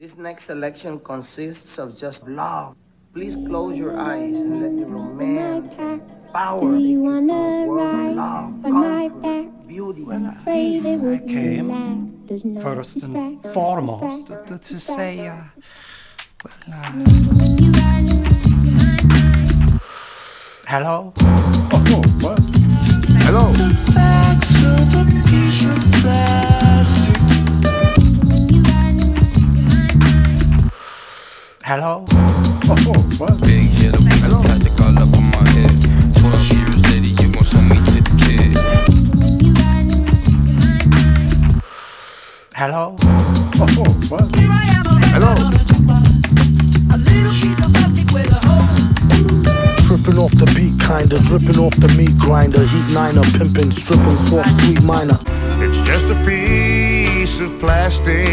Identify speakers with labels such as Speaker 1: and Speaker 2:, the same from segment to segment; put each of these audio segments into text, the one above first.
Speaker 1: This next selection consists of just love. Please close your eyes and let the romance and power
Speaker 2: Do you
Speaker 1: of world love,
Speaker 2: on my
Speaker 1: comfort,
Speaker 2: back?
Speaker 1: beauty,
Speaker 2: Afraid it
Speaker 1: peace.
Speaker 2: would be
Speaker 3: came
Speaker 2: loud. There's no
Speaker 3: First and foremost to, to say, uh, well, uh,
Speaker 2: When you ride in my
Speaker 3: hello?
Speaker 4: Hello.
Speaker 3: Hello?
Speaker 5: Big hitter with the plastic all up on my head. 12 years later, you gon' send me to the kid.
Speaker 3: Hello?
Speaker 4: Hello.
Speaker 6: Tripping off the beat, kinda dripping off the meat grinder. Heat niner, pimping, stripping, soft, sweet minor.
Speaker 4: It's just a piece of plastic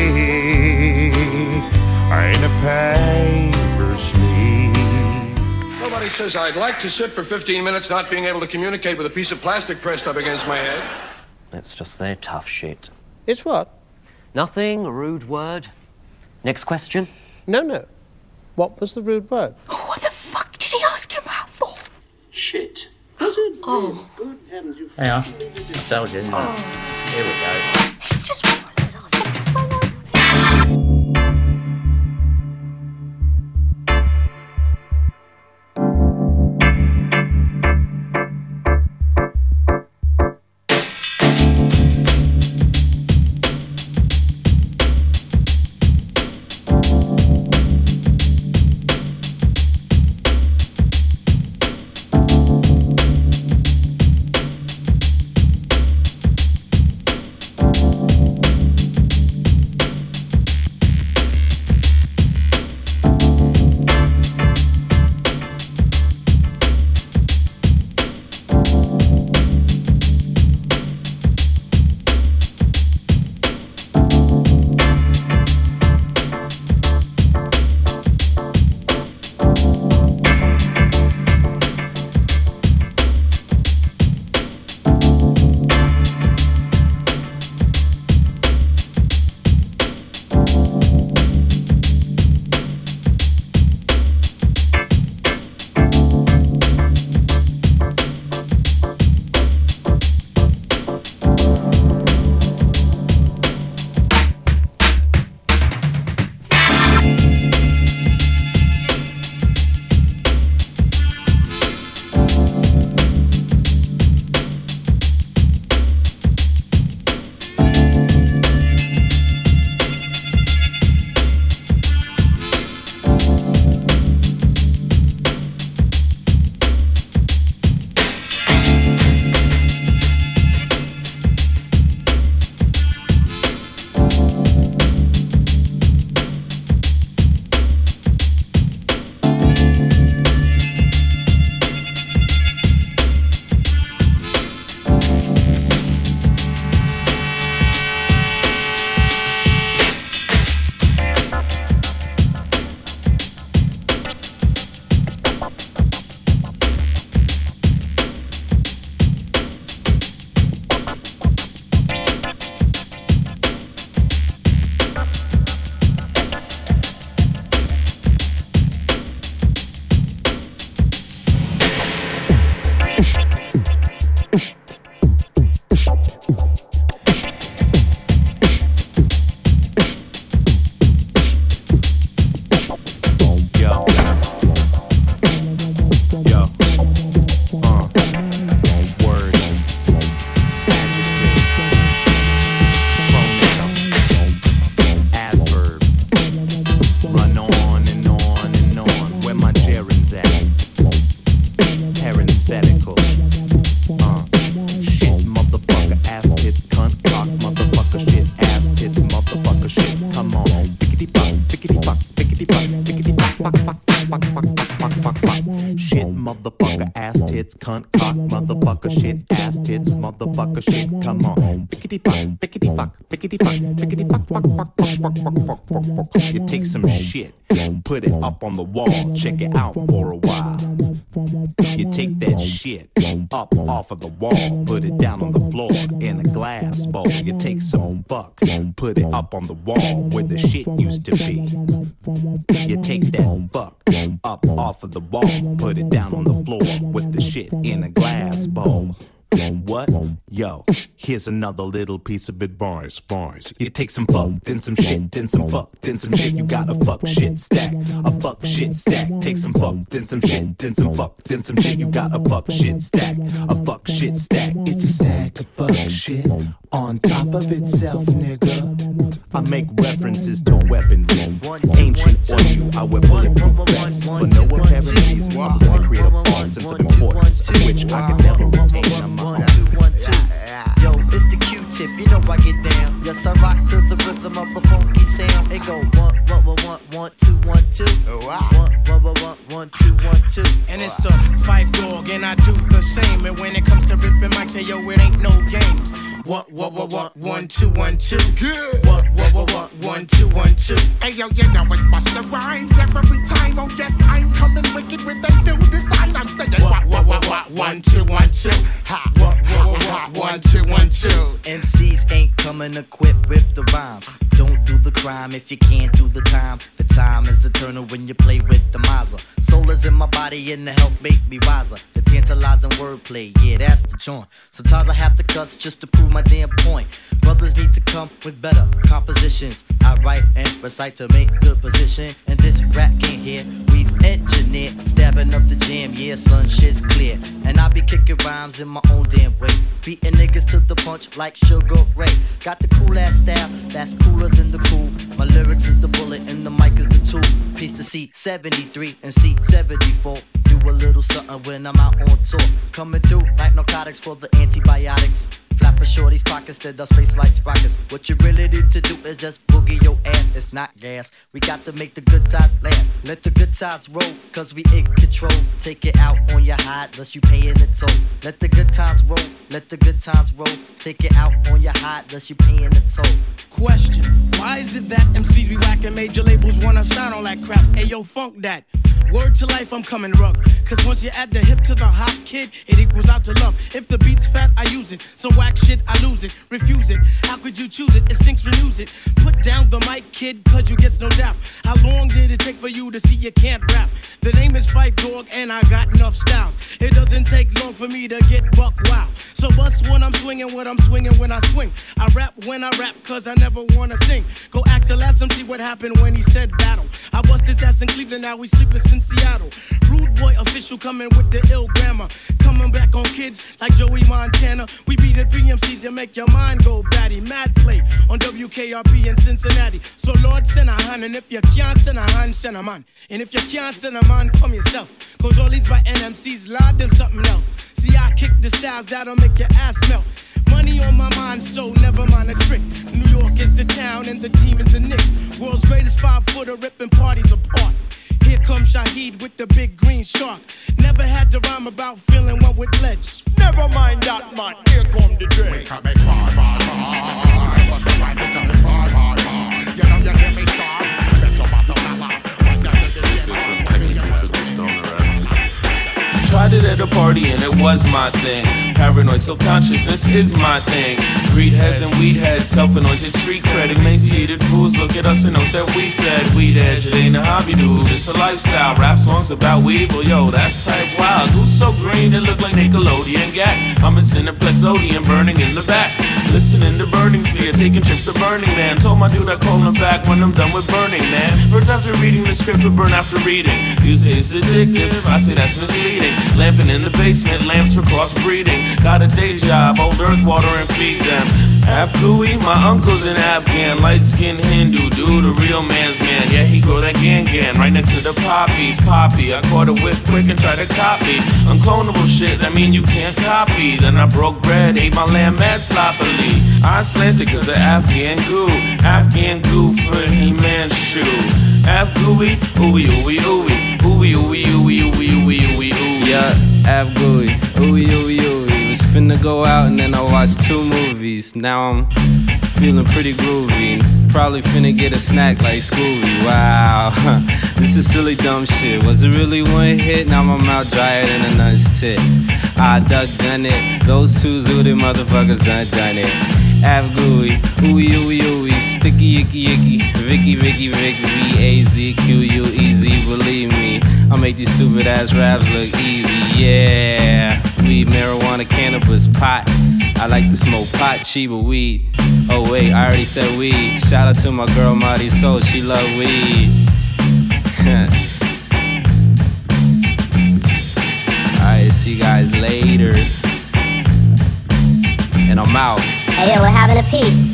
Speaker 4: in a paper sleeve.
Speaker 7: Nobody says I'd like to sit for 15 minutes not being able to communicate with a piece of plastic pressed up against my head.
Speaker 8: It's just their tough shit.
Speaker 9: It's what?
Speaker 8: Nothing, a rude word. Next question.
Speaker 9: No, no. What was the rude word?
Speaker 10: Oh, what the fuck did he ask you about for?
Speaker 8: Shit.
Speaker 10: Oh,
Speaker 11: Hang on. I told you, didn't I? Here we go.
Speaker 10: he's just
Speaker 5: can't You take some shit.
Speaker 10: put it up on the wall, check it out for a while. You take that shit up off of the wall, put it down on the floor in a glass bowl. You take some fuck, put it up on the wall where the shit used to be. You take that fuck up off of the wall, put it down on the floor with the shit in a glass bowl. What? Yo, here's another little piece of advice. Advice. You take some fuck, then some shit, then some fuck, then some shit. You got a fuck shit stack. A fuck shit stack. Take some fuck, then some shit, then some fuck, then some shit. You got a fuck shit stack. A fuck shit stack. It's a stack of fuck shit on top of itself, nigga. I make references to weaponry. Ancient you, I wear bulletproof vests.
Speaker 12: Two.
Speaker 13: Good. What, one, two, one, two.
Speaker 14: Hey yo, you know
Speaker 12: The tantalizing wordplay, yeah, that's the joint. Sometimes I have to cuss just to prove my damn point. Brothers need to come with better compositions. I write and recite to make good position. And this rap can't hear. We've stabbing up the jam, yeah, son, shit's clear. And I be kicking rhymes in my own damn way. Beating niggas to the punch like Sugar Ray. Got the cool ass style, that's cooler than the cool. My lyrics is the bullet and the mic is the tool. Piece to C73 and C74. Do a little something when I'm out on tour. Coming through like narcotics for the antibiotics. Flap a shorty's pockets to the space like sprockets. What you really need to do is just boogie your ass. It's not gas. We got to make the good times last. Let the good times roll, cause we in control. Take it out on your hide, unless you paying the toll. Let the good times roll, let the good times roll. Take it out on your hide, unless you paying the toll.
Speaker 13: Question Why is it that MCs be whack and major labels wanna sign all that crap? Ayo, funk that. Word to life, I'm coming rough. Cause once you add the hip to the hop kid, it equals out to love. If the beat's fat, I use it. Some whack shit, I lose it. Refuse it. How could you choose it? It stinks, renews it. Put down the mic, kid, cause you gets no doubt. How long did it take for you to see you can't rap? The name is Phife Dawg, and I got enough styles. It doesn't take long for me to get buck wow. So bust when I'm swinging, what I'm swinging when I swing. I rap when I rap, cause I never wanna sing. Go ask last MC what happened when he said battle. I bust his ass in Cleveland, now we sleepless in Seattle. Rude boy official coming with the ill grammar. Coming back on kids like Joey Montana. We beat the three MCs and make your mind go batty. Mad play on WKRP in Cincinnati. So Lord send a hand, and if you can't send a hand, send a man. And if you can't send a man, come yourself. Cause all these by NMCs, lad them something else. See, I kick the styles that'll make your ass melt. Money on my mind, so never mind a trick. New York is the town and the team is the Knicks. World's greatest five footer ripping parties apart. Here comes Shaheed with the big green shark. Never had to rhyme about feeling one with ledge.
Speaker 14: Never mind that man, here come the dread. We. What's the coming. You know you get me star. Better bottom.
Speaker 15: This is from technical to the stoner. Tried it at a party and it was my thing. Paranoid self consciousness is my thing. Greed heads and weed heads, self anointed street cred. Emaciated fools look at us and note that we fed. Weed edge, it ain't a hobby, dude. It's a lifestyle. Rap songs about weed, well, yo, that's type wild. Who's so green it look like Nickelodeon Gat? I'm in Cineplex Odeon, burning in the back. Listening to Burning Spear, taking trips to Burning Man. Told my dude I call him back when I'm done with Burning Man. Burnt after reading the script, but burn after reading. You say it's addictive, I say that's misleading. Lamping in the basement, lamps for crossbreeding. Got a day job, old earth water and feed them. Gooey, my uncle's an Afghan, light skinned Hindu, dude, a real man's man. Yeah, he grow that gangan right next to the poppies. Poppy, I caught a whiff quick and tried to copy. Unclonable shit, that mean you can't copy. Then I broke bread, ate my lamb mad sloppily. I slanted cause of Afghan goo, Afghan goo for He-Man shoe. Half gooey, ooey ooey ooey, ooey ooey ooey ooey ooey ooey ooey.
Speaker 16: Yeah, Gooey, ooey ooey ooey. Finna go out and then I watched two movies. Now I'm feeling pretty groovy. Probably finna get a snack like Scooby. Wow. This is silly dumb shit. Was it really one hit? Now my mouth drier than a nun's tit. I duck done it. Those two zooted motherfuckers done done it. Av gooey, ooey ooey ooey, sticky icky icky, Vicky Vicky Vic V A Z Q U E Z. Believe me, I make these stupid ass raps look easy. Yeah, weed, marijuana, cannabis, pot. I like to smoke pot, cheaper weed. Oh wait, I already said weed. Shout out to my girl Marty Soul, she love weed. Alright, see you guys later. And I'm out.
Speaker 17: Hey, yo, we're having a piece.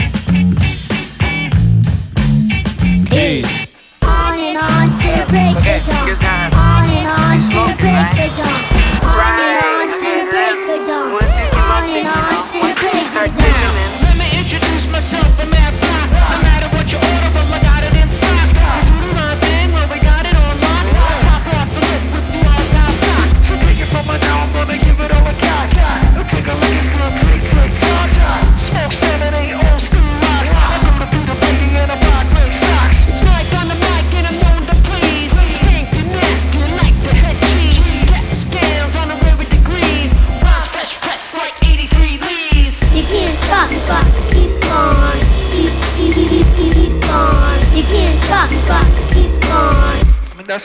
Speaker 16: Peace.
Speaker 18: On and on to the break of dawn. On and on to the break of dawn. Break of dawn. On and on to the break of dawn.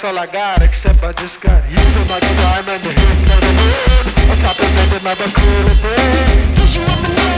Speaker 19: That's all I got, except I just got you to my the moon. On top of that, another cool bird. Cause you when the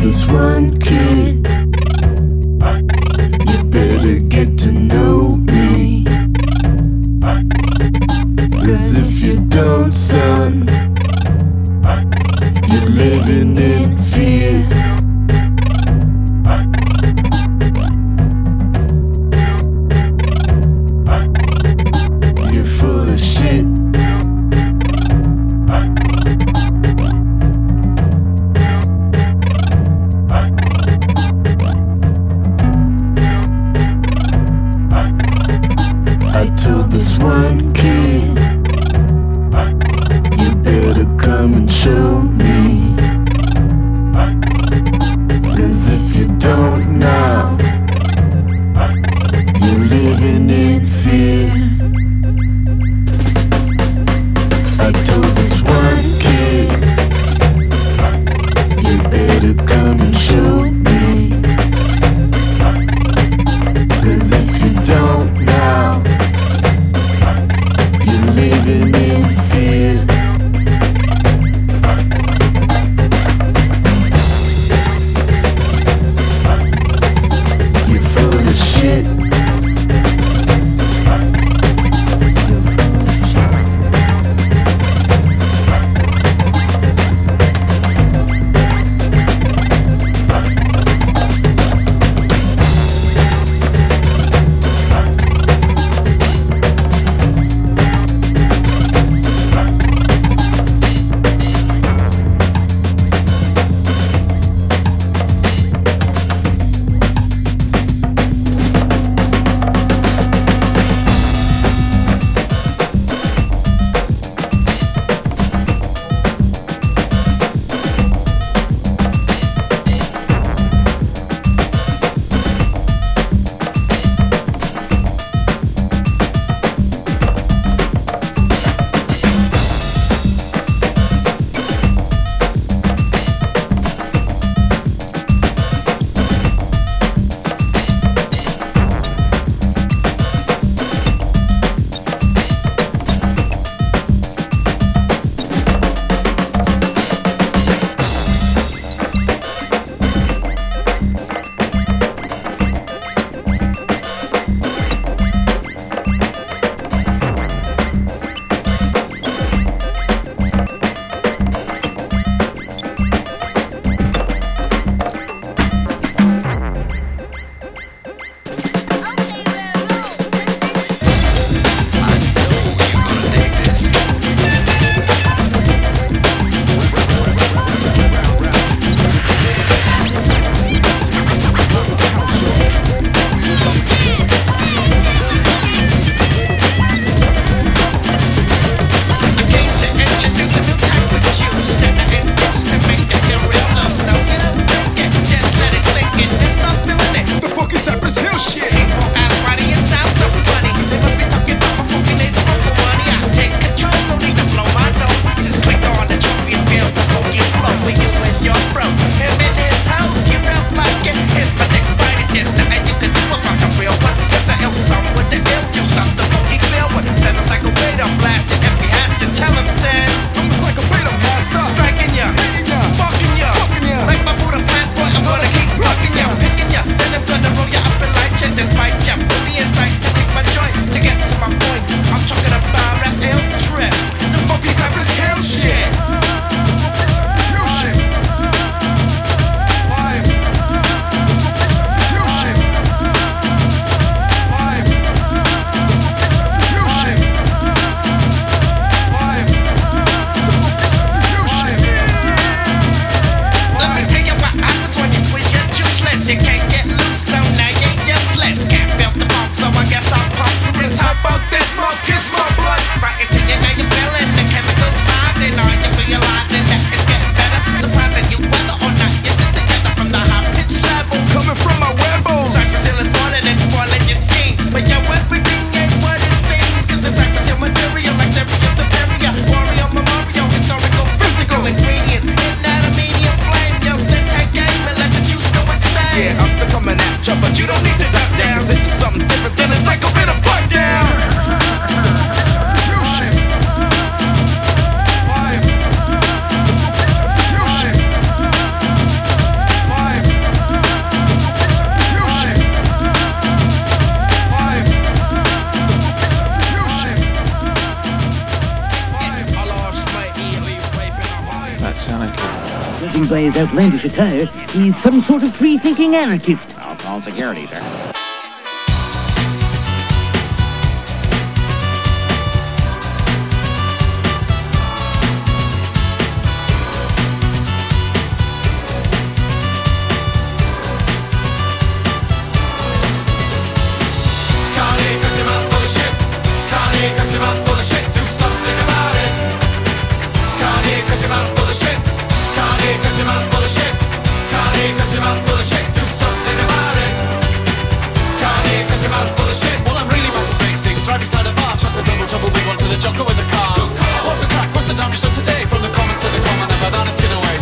Speaker 19: this
Speaker 2: one kid. You better get to know me. Cause if you don't, son.
Speaker 20: by his outlandish attire, he's some sort of free-thinking anarchist.
Speaker 21: I'll call security, sir.
Speaker 22: joker with a car. What's the crack? What's the damage done today? From the commons to the common, never done a skin away.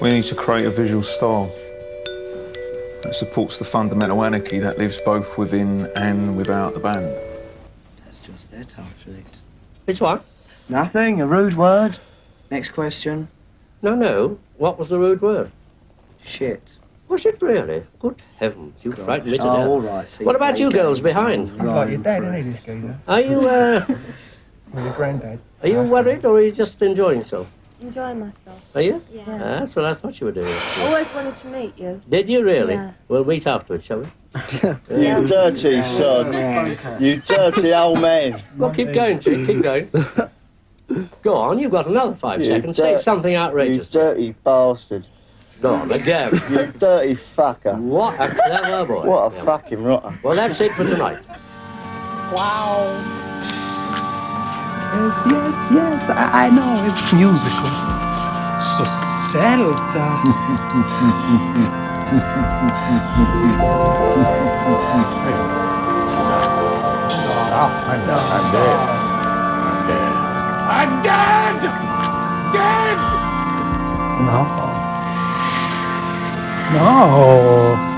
Speaker 23: We need to create a visual style that supports the fundamental anarchy that lives both within and without the band.
Speaker 24: That's just it, after it.
Speaker 11: It's what?
Speaker 24: Nothing, a rude word. Next question.
Speaker 11: No, no. What was the rude word?
Speaker 24: Shit.
Speaker 11: Was it really? Good heavens, you
Speaker 24: God.
Speaker 11: frightened me to
Speaker 24: oh,
Speaker 11: death.
Speaker 24: all right. So
Speaker 11: what about you girls behind?
Speaker 24: I'm like your dad, isn't he.
Speaker 11: Are you, uh...
Speaker 25: your granddad.
Speaker 11: Are you worried or are you just enjoying yourself?
Speaker 26: Enjoy myself.
Speaker 11: Are you?
Speaker 26: Yeah.
Speaker 11: Ah, that's what I thought you were doing.
Speaker 26: I always wanted to meet you.
Speaker 11: Did you really?
Speaker 26: Yeah.
Speaker 11: We'll meet afterwards, shall we?
Speaker 27: You dirty son. You dirty old man.
Speaker 11: Well, keep going, Chick. Keep going. Go on, you've got another five
Speaker 27: You
Speaker 11: seconds. Say
Speaker 27: something
Speaker 11: something
Speaker 27: You
Speaker 11: outrageous.
Speaker 27: dirty bastard.
Speaker 11: Go on, again.
Speaker 27: You dirty fucker.
Speaker 11: What a clever boy.
Speaker 27: What a Yeah. fucking rotter.
Speaker 11: Well, that's it for tonight.
Speaker 3: Wow. Yes, yes, yes. I, I know it's musical. So svelta. I'm.
Speaker 14: I'm dead. I'm dead. I'm dead! Dead!
Speaker 3: No. No.